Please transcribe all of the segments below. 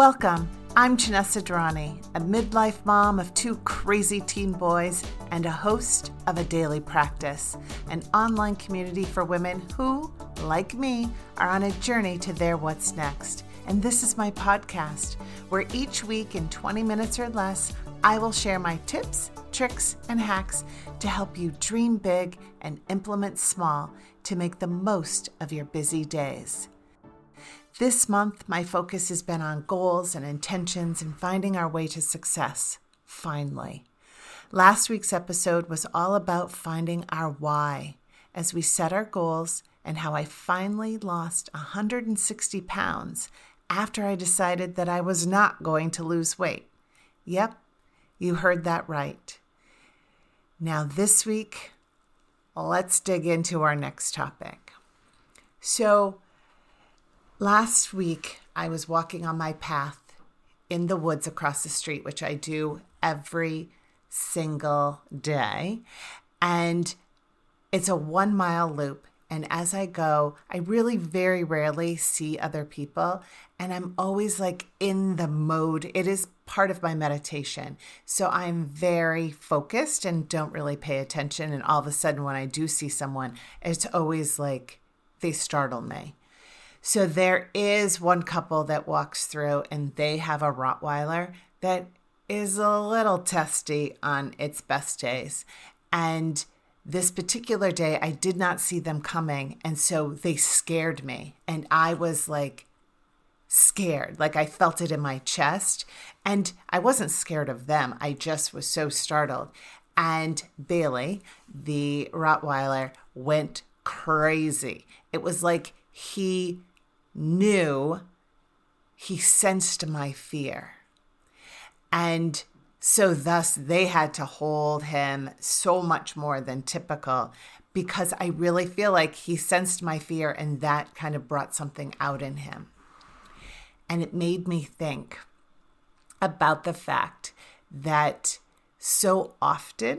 Welcome. I'm Janessa Durrani, a midlife mom of two crazy teen boys and a host of A Daily Practice, an online community for women who, like me, are on a journey to their what's next. And this is my podcast, where each week in 20 minutes or less, I will share my tips, tricks, and hacks to help you dream big and implement small to make the most of your busy days. This month, my focus has been on goals and intentions and finding our way to success, finally. Last week's episode was all about finding our why as we set our goals and how I finally lost 160 pounds after I decided that I was not going to lose weight. Yep, you heard that right. Now, this week, let's dig into our next topic. So, Last week, I was walking on my path in the woods across the street, which I do every single day. And it's a one mile loop. And as I go, I really very rarely see other people. And I'm always like in the mode. It is part of my meditation. So I'm very focused and don't really pay attention. And all of a sudden, when I do see someone, it's always like they startle me. So there is one couple that walks through and they have a Rottweiler that is a little testy on its best days. And this particular day, I did not see them coming. And so they scared me. And I was like, scared. Like I felt it in my chest. And I wasn't scared of them. I just was so startled. And Bailey, the Rottweiler, went crazy. It was like he knew he sensed my fear. And so, thus, they had to hold him so much more than typical because I really feel like he sensed my fear and that kind of brought something out in him. And it made me think about the fact that so often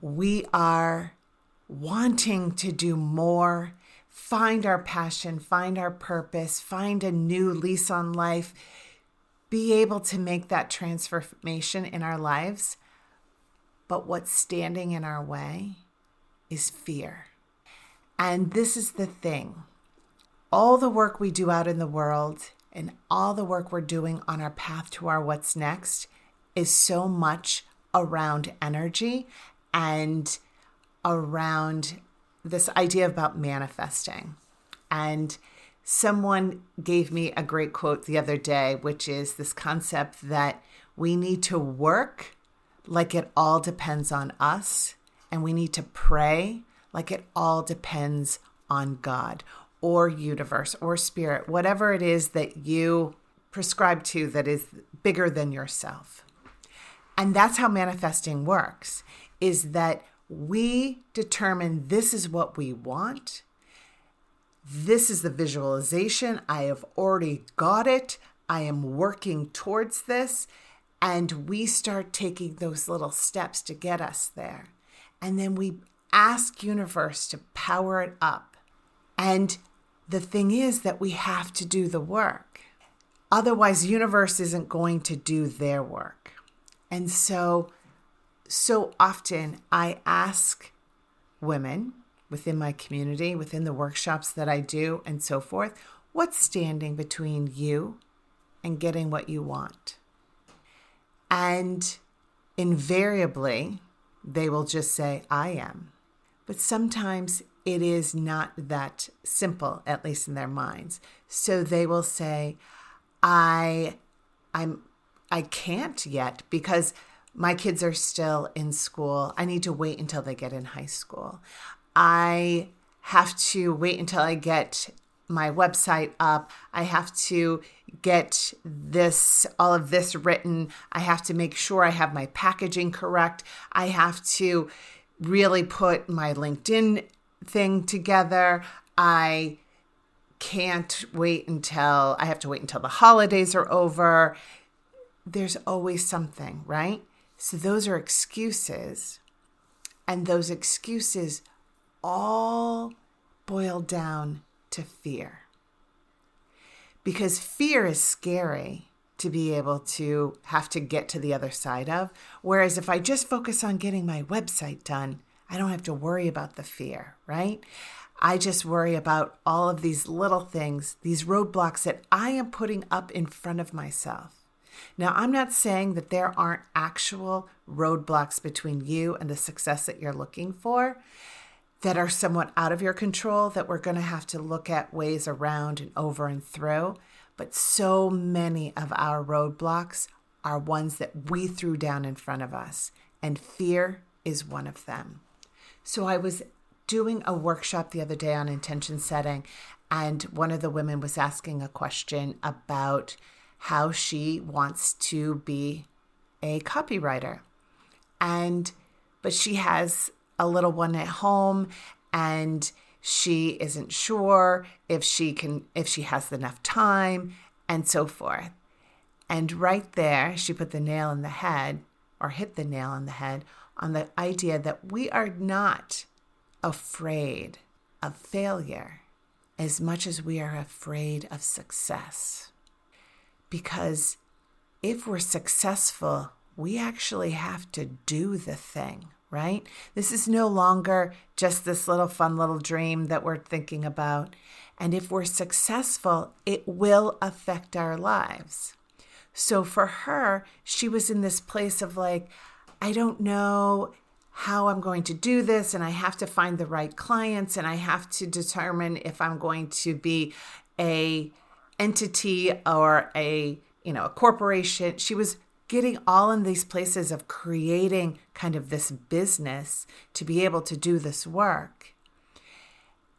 we are wanting to do more find our passion, find our purpose, find a new lease on life, be able to make that transformation in our lives. But what's standing in our way is fear. And this is the thing all the work we do out in the world and all the work we're doing on our path to our what's next is so much around energy and around this idea about manifesting. And someone gave me a great quote the other day, which is this concept that we need to work like it all depends on us, and we need to pray like it all depends on God or universe or spirit, whatever it is that you prescribe to that is bigger than yourself. And that's how manifesting works is that we determine this is what we want. This is the visualization. I have already got it. I am working towards this. And we start taking those little steps to get us there. And then we ask universe to power it up. And the thing is that we have to do the work. Otherwise, universe isn't going to do their work. And so so often I ask women within my community, within the workshops that I do, and so forth, what's standing between you and getting what you want? And invariably, they will just say, I am. But sometimes it is not that simple, at least in their minds. So they will say, I, I'm, I can't yet because my kids are still in school. I need to wait until they get in high school. I have to wait until I get my website up. I have to get this, all of this written. I have to make sure I have my packaging correct. I have to really put my LinkedIn thing together. I can't wait until I have to wait until the holidays are over. There's always something, right? So those are excuses. And those excuses all boil down to fear. because fear is scary to be able to have to get to the other side of. Whereas if I just focus on getting my website done, I don't have to worry about the fear, right? I just worry about all of these little things, these roadblocks that I am putting up in front of myself. Now, I'm not saying that there aren't actual roadblocks between you and the success that you're looking for that are somewhat out of your control that we're going to have to look at ways around and over and through. But so many of our roadblocks are ones that we threw down in front of us, and fear is one of them. So I was doing a workshop the other day on intention setting, and one of the women was asking a question about how she wants to be a copywriter. And but she has a little one at home and she isn't sure if she can if she has enough time and so forth. And right there, she put the nail in the head or hit the nail on the head on the idea that we are not afraid of failure as much as we are afraid of success. Because if we're successful, we actually have to do the thing, right? This is no longer just this little fun little dream that we're thinking about. And if we're successful, it will affect our lives. So for her, she was in this place of like, I don't know how I'm going to do this, and I have to find the right clients, and I have to determine if I'm going to be a entity or a you know a corporation. She was getting all in these places of creating kind of this business to be able to do this work.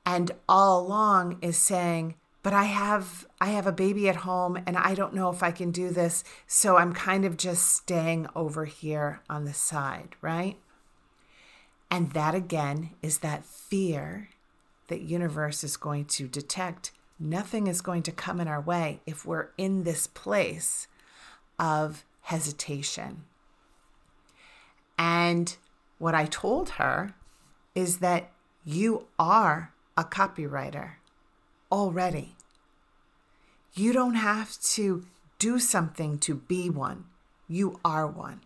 And all along is saying, but I have I have a baby at home and I don't know if I can do this, so I'm kind of just staying over here on the side, right? And that again is that fear that universe is going to detect. Nothing is going to come in our way if we're in this place of hesitation. And what I told her is that you are a copywriter already. You don't have to do something to be one, you are one.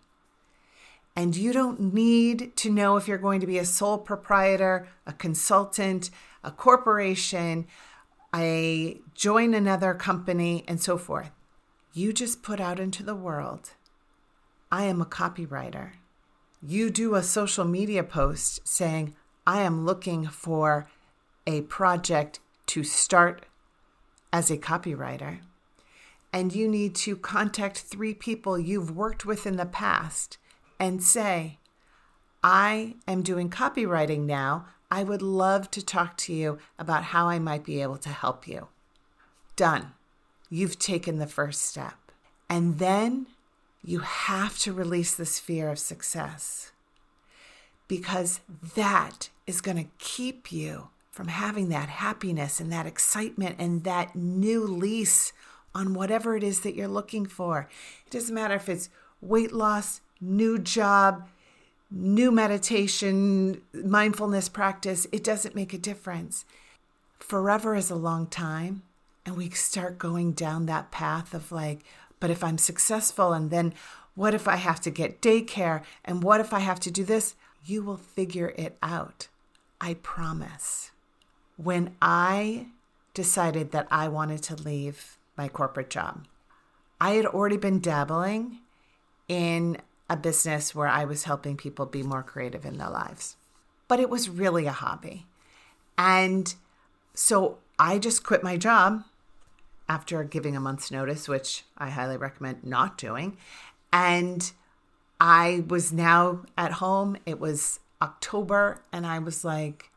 And you don't need to know if you're going to be a sole proprietor, a consultant, a corporation, a join another company, and so forth you just put out into the world I am a copywriter. You do a social media post saying, I am looking for a project to start as a copywriter. And you need to contact three people you've worked with in the past and say, I am doing copywriting now. I would love to talk to you about how I might be able to help you. Done you've taken the first step. And then you have to release this fear of success because that is going to keep you from having that happiness and that excitement and that new lease on whatever it is that you're looking for. It doesn't matter if it's weight loss, new job, new meditation, mindfulness practice, it doesn't make a difference. Forever is a long time. And we start going down that path of like, but if I'm successful, and then what if I have to get daycare? And what if I have to do this? You will figure it out. I promise. When I decided that I wanted to leave my corporate job, I had already been dabbling in a business where I was helping people be more creative in their lives. But it was really a hobby. And so I just quit my job after giving a month's notice, which I highly recommend not doing. And I was now at home. It was October, and I was like,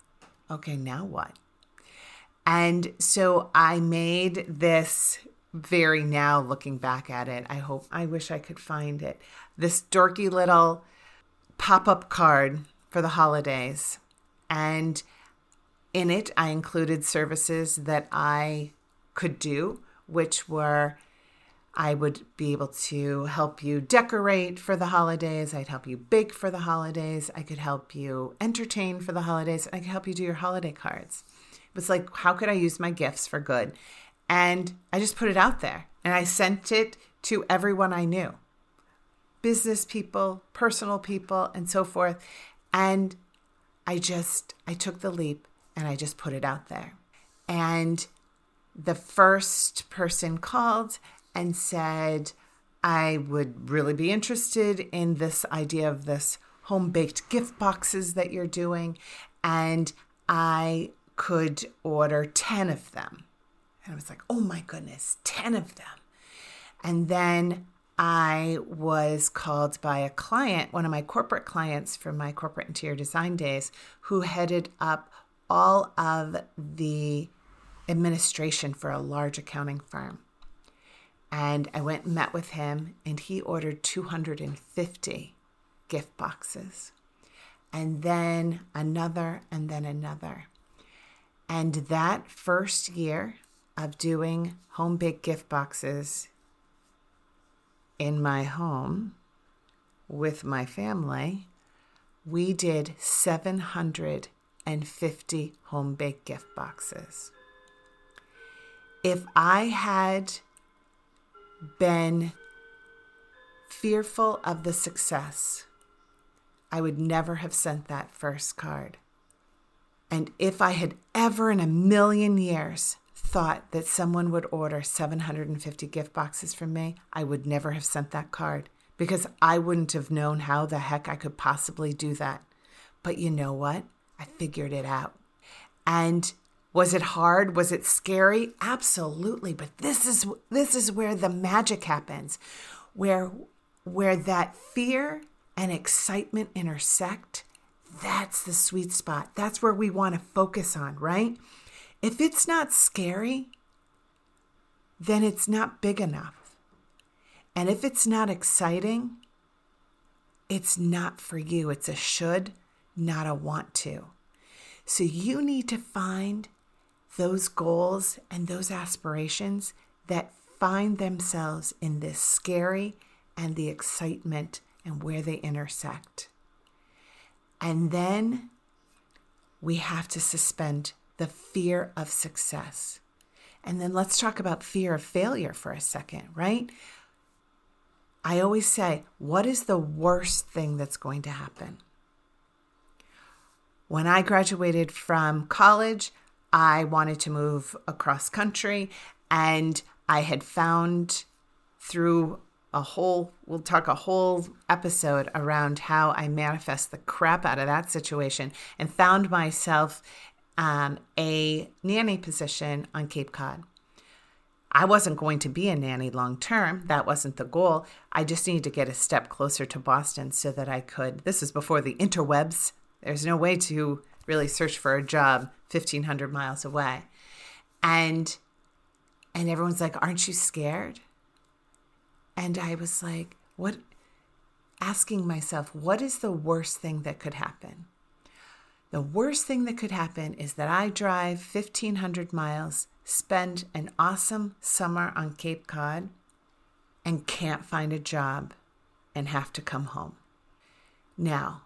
okay, now what? And so I made this very now looking back at it. I hope, I wish I could find it. This dorky little pop up card for the holidays. And in it, I included services that I could do which were I would be able to help you decorate for the holidays. I'd help you bake for the holidays. I could help you entertain for the holidays. I could help you do your holiday cards. It was like, how could I use my gifts for good? And I just put it out there and I sent it to everyone I knew business people, personal people, and so forth. And I just, I took the leap and I just put it out there. And the first person called and said, I would really be interested in this idea of this home baked gift boxes that you're doing. And I could order 10 of them. And I was like, oh my goodness, 10 of them. And then I was called by a client, one of my corporate clients from my corporate interior design days, who headed up all of the administration for a large accounting firm. And I went and met with him, and he ordered 250 gift boxes, and then another, and then another. And that first year of doing home baked gift boxes in my home with my family, we did 750 home baked gift boxes. If I had been fearful of the success, I would never have sent that first card. And if I had ever in a million years thought that someone would order 750 gift boxes from me, I would never have sent that card because I wouldn't have known how the heck I could possibly do that. But you know what? I figured it out. And was it hard? Was it scary? Absolutely, but this is this is where the magic happens. Where where that fear and excitement intersect. That's the sweet spot. That's where we want to focus on, right? If it's not scary, then it's not big enough. And if it's not exciting, it's not for you. It's a should, not a want to. So you need to find those goals and those aspirations that find themselves in this scary and the excitement and where they intersect. And then we have to suspend the fear of success. And then let's talk about fear of failure for a second, right? I always say, what is the worst thing that's going to happen? When I graduated from college, I wanted to move across country and I had found through a whole we'll talk a whole episode around how I manifest the crap out of that situation and found myself um, a nanny position on Cape Cod. I wasn't going to be a nanny long term. That wasn't the goal. I just needed to get a step closer to Boston so that I could. This is before the interwebs. There's no way to really search for a job 1500 miles away. And and everyone's like, "Aren't you scared?" And I was like, "What asking myself, what is the worst thing that could happen?" The worst thing that could happen is that I drive 1,500 miles, spend an awesome summer on Cape Cod, and can't find a job and have to come home. Now,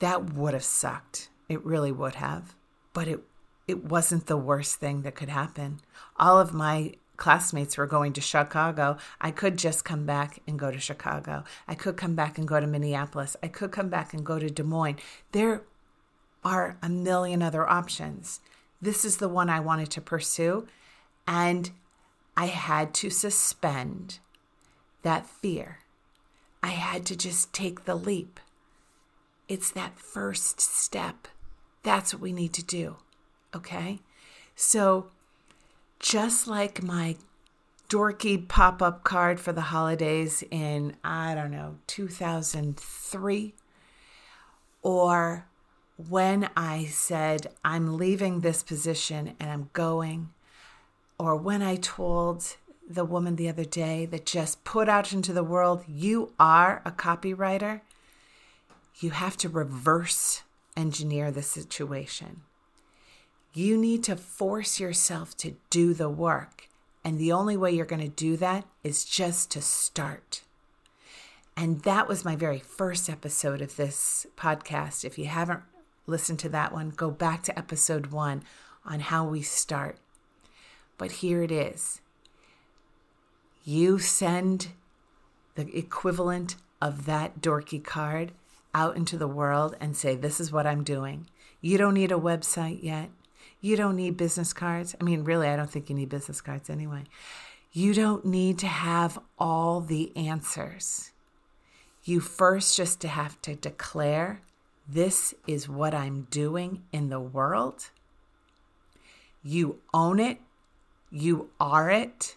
that would have sucked. It really would have. But it, it wasn't the worst thing that could happen. All of my classmates were going to Chicago. I could just come back and go to Chicago. I could come back and go to Minneapolis. I could come back and go to Des Moines. There are a million other options. This is the one I wanted to pursue. And I had to suspend that fear. I had to just take the leap. It's that first step. That's what we need to do. Okay? So, just like my dorky pop up card for the holidays in, I don't know, 2003, or when I said, I'm leaving this position and I'm going, or when I told the woman the other day that just put out into the world, you are a copywriter, you have to reverse engineer the situation. You need to force yourself to do the work. And the only way you're going to do that is just to start. And that was my very first episode of this podcast. If you haven't listen to that one. Go back to episode one on how we start. but here it is. You send the equivalent of that dorky card out into the world and say, This is what I'm doing. You don't need a website yet. You don't need business cards. I mean, really, I don't think you need business cards anyway. You don't need to have all the answers. You first just have to declare, This is what I'm doing in the world. You own it. You are it.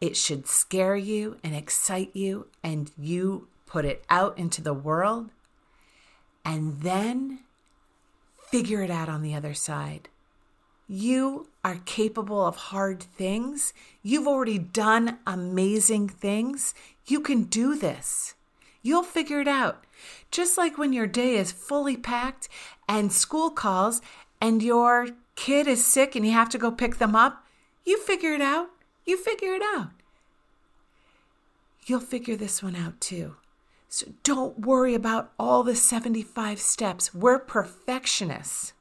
It should scare you and excite you, and you put it out into the world, and then figure it out on the other side. You are capable of hard things. You've already done amazing things. You can do this. You'll figure it out. Just like when your day is fully packed and school calls and your kid is sick and you have to go pick them up, you figure it out. You figure it out. You'll figure this one out too. So don't worry about all the 75 steps. We're perfectionists.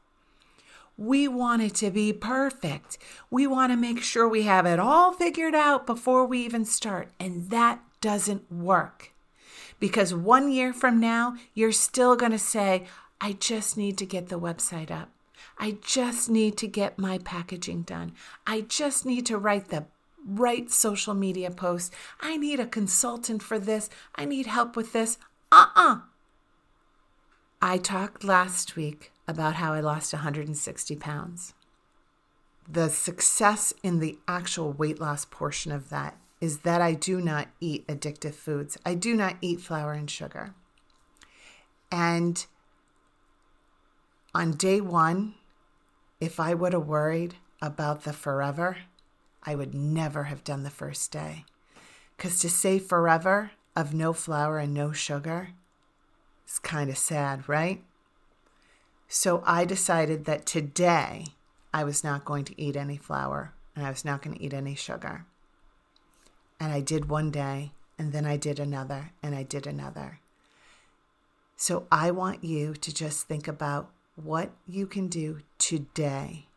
We want it to be perfect. We want to make sure we have it all figured out before we even start. And that doesn't work. Because one year from now, you're still going to say, I just need to get the website up. I just need to get my packaging done. I just need to write the right social media posts. I need a consultant for this. I need help with this. Uh uh-uh. uh I talked last week about how I lost 160 pounds. The success in the actual weight loss portion of that is that I do not eat addictive foods. I do not eat flour and sugar. And on day one, if I would have worried about the forever, I would never have done the first day. Because to say forever of no flour and no sugar is kind of sad, right? So I decided that today I was not going to eat any flour and I was not going to eat any sugar. And I did one day, and then I did another, and I did another. So I want you to just think about what you can do today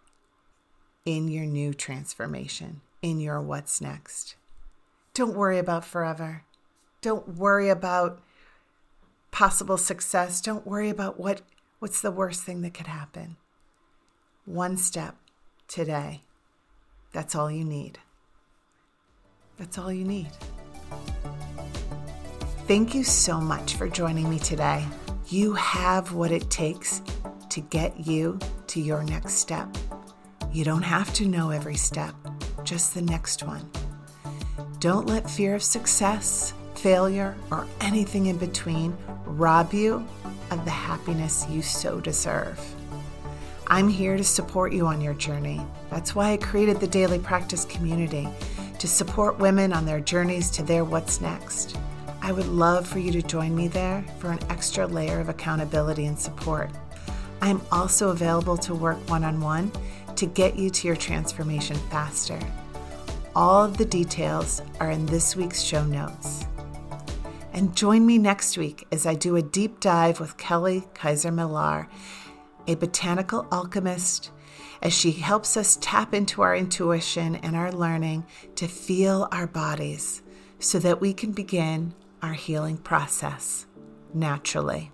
in your new transformation, in your what's next. Don't worry about forever. Don't worry about possible success. Don't worry about what, what's the worst thing that could happen. One step today. That's all you need. That's all you need. Thank you so much for joining me today. You have what it takes to get you to your next step. You don't have to know every step, just the next one. Don't let fear of success, failure, or anything in between rob you of the happiness you so deserve. I'm here to support you on your journey. That's why I created the Daily Practice community to support women on their journeys to their what's next. I would love for you to join me there for an extra layer of accountability and support. I'm also available to work one on one to get you to your transformation faster. All of the details are in this week's show notes. And join me next week as I do a deep dive with Kelly Kaiser Millar, a botanical alchemist, as she helps us tap into our intuition and our learning to feel our bodies so that we can begin our healing process naturally.